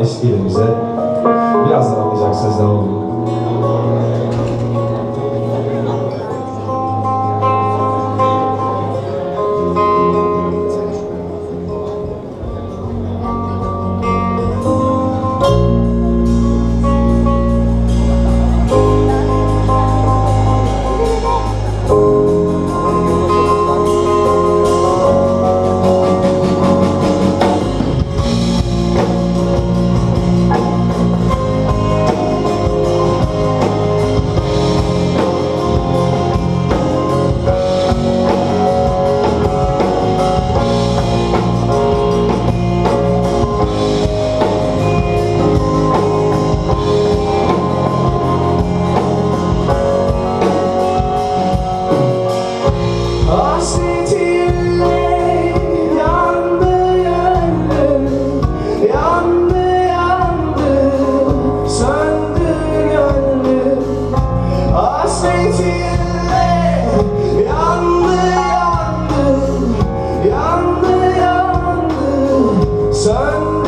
eşlik edin bize. Birazdan anlayacaksınız ne olduğunu. sun.